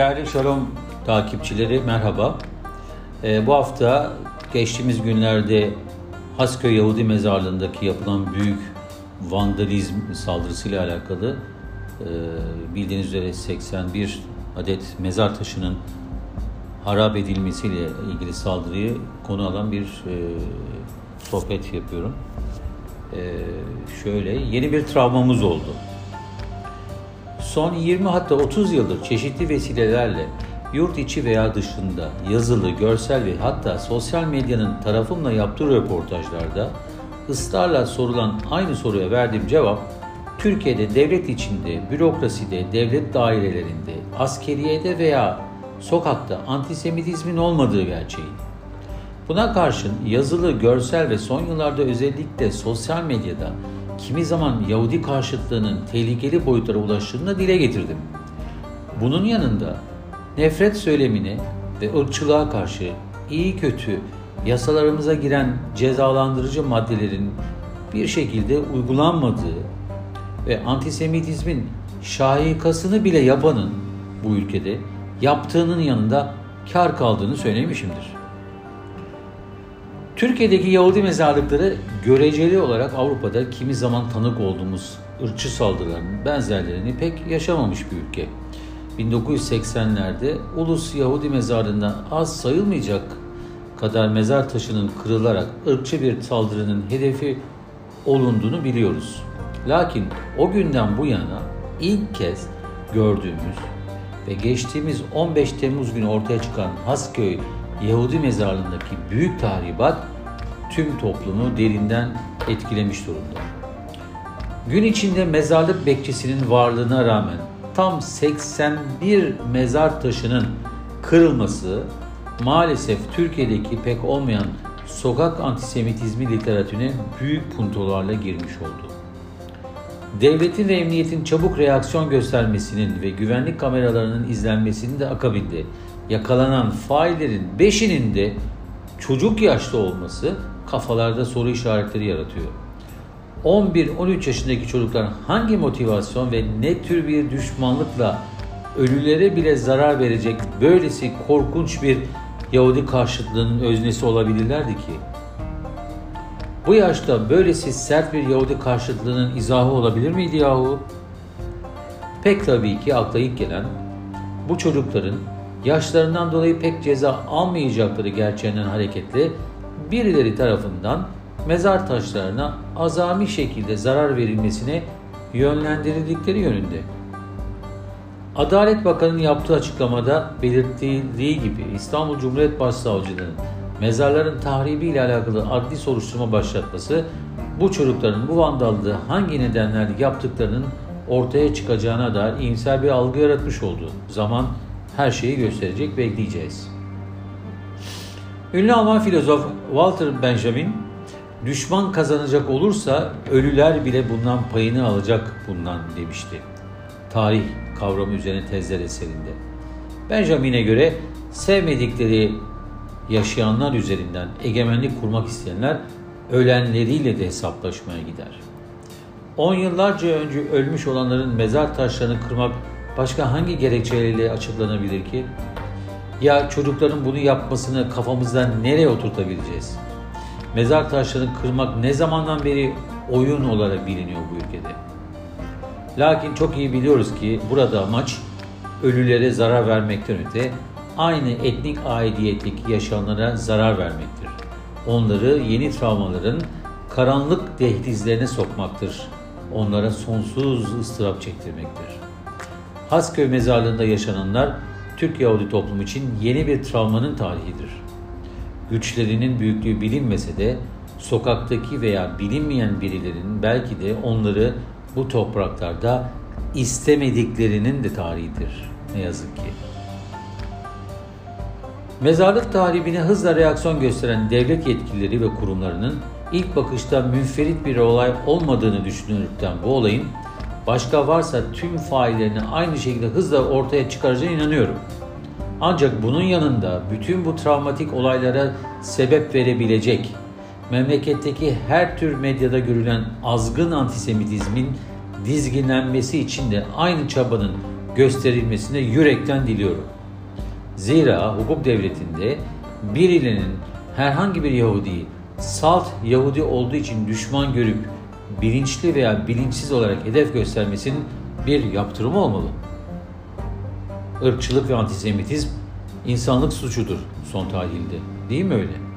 Değerli Şalom takipçileri merhaba. Ee, bu hafta geçtiğimiz günlerde Hasköy Yahudi Mezarlığı'ndaki yapılan büyük vandalizm saldırısıyla alakalı e, bildiğiniz üzere 81 adet mezar taşının harap edilmesiyle ilgili saldırıyı konu alan bir e, sohbet yapıyorum. E, şöyle yeni bir travmamız oldu. Son 20 hatta 30 yıldır çeşitli vesilelerle yurt içi veya dışında yazılı, görsel ve hatta sosyal medyanın tarafımla yaptığı röportajlarda ısrarla sorulan aynı soruya verdiğim cevap Türkiye'de devlet içinde, bürokraside, devlet dairelerinde, askeriyede veya sokakta antisemitizmin olmadığı gerçeği. Buna karşın yazılı, görsel ve son yıllarda özellikle sosyal medyada kimi zaman Yahudi karşıtlığının tehlikeli boyutlara ulaştığını dile getirdim. Bunun yanında nefret söylemini ve ırkçılığa karşı iyi kötü yasalarımıza giren cezalandırıcı maddelerin bir şekilde uygulanmadığı ve antisemitizmin şahikasını bile yapanın bu ülkede yaptığının yanında kar kaldığını söylemişimdir. Türkiye'deki Yahudi mezarlıkları göreceli olarak Avrupa'da kimi zaman tanık olduğumuz ırkçı saldırıların benzerlerini pek yaşamamış bir ülke. 1980'lerde Ulus Yahudi mezarlığında az sayılmayacak kadar mezar taşının kırılarak ırkçı bir saldırının hedefi olunduğunu biliyoruz. Lakin o günden bu yana ilk kez gördüğümüz ve geçtiğimiz 15 Temmuz günü ortaya çıkan Hasköy Yahudi mezarlığındaki büyük tahribat tüm toplumu derinden etkilemiş durumda. Gün içinde mezarlık bekçisinin varlığına rağmen tam 81 mezar taşının kırılması maalesef Türkiye'deki pek olmayan sokak antisemitizmi literatürüne büyük puntolarla girmiş oldu. Devletin ve emniyetin çabuk reaksiyon göstermesinin ve güvenlik kameralarının izlenmesinin de akabinde yakalanan faillerin 5'inin de çocuk yaşta olması kafalarda soru işaretleri yaratıyor. 11-13 yaşındaki çocuklar hangi motivasyon ve ne tür bir düşmanlıkla ölülere bile zarar verecek böylesi korkunç bir Yahudi karşıtlığının öznesi olabilirlerdi ki? Bu yaşta böylesi sert bir Yahudi karşıtlığının izahı olabilir miydi yahu? Pek tabii ki akla ilk gelen bu çocukların yaşlarından dolayı pek ceza almayacakları gerçeğinden hareketle birileri tarafından mezar taşlarına azami şekilde zarar verilmesine yönlendirildikleri yönünde. Adalet Bakanı'nın yaptığı açıklamada belirtildiği gibi İstanbul Cumhuriyet Başsavcılığı'nın mezarların tahribi ile alakalı adli soruşturma başlatması bu çocukların bu vandallığı hangi nedenlerle yaptıklarının ortaya çıkacağına dair iyimser bir algı yaratmış oldu. Zaman her şeyi gösterecek bekleyeceğiz. Ünlü Alman filozof Walter Benjamin, düşman kazanacak olursa ölüler bile bundan payını alacak bundan demişti. Tarih kavramı üzerine tezler eserinde. Benjamin'e göre sevmedikleri yaşayanlar üzerinden egemenlik kurmak isteyenler ölenleriyle de hesaplaşmaya gider. On yıllarca önce ölmüş olanların mezar taşlarını kırmak başka hangi gerekçeyle açıklanabilir ki? Ya çocukların bunu yapmasını kafamızdan nereye oturtabileceğiz? Mezar taşlarını kırmak ne zamandan beri oyun olarak biliniyor bu ülkede. Lakin çok iyi biliyoruz ki burada amaç ölülere zarar vermekten öte aynı etnik aidiyetlik yaşayanlara zarar vermektir. Onları yeni travmaların karanlık dehlizlerine sokmaktır. Onlara sonsuz ıstırap çektirmektir. Hasköy mezarlığında yaşananlar Türk Yahudi toplumu için yeni bir travmanın tarihidir. Güçlerinin büyüklüğü bilinmese de sokaktaki veya bilinmeyen birilerinin belki de onları bu topraklarda istemediklerinin de tarihidir. Ne yazık ki. Mezarlık tahribine hızla reaksiyon gösteren devlet yetkilileri ve kurumlarının ilk bakışta münferit bir olay olmadığını düşünülürken bu olayın başka varsa tüm faillerini aynı şekilde hızla ortaya çıkaracağına inanıyorum. Ancak bunun yanında bütün bu travmatik olaylara sebep verebilecek, memleketteki her tür medyada görülen azgın antisemitizmin dizginlenmesi için de aynı çabanın gösterilmesine yürekten diliyorum. Zira hukuk devletinde birilerinin herhangi bir Yahudi'yi salt Yahudi olduğu için düşman görüp bilinçli veya bilinçsiz olarak hedef göstermesinin bir yaptırımı olmalı. Irkçılık ve antisemitizm insanlık suçudur son tahlilde. Değil mi öyle?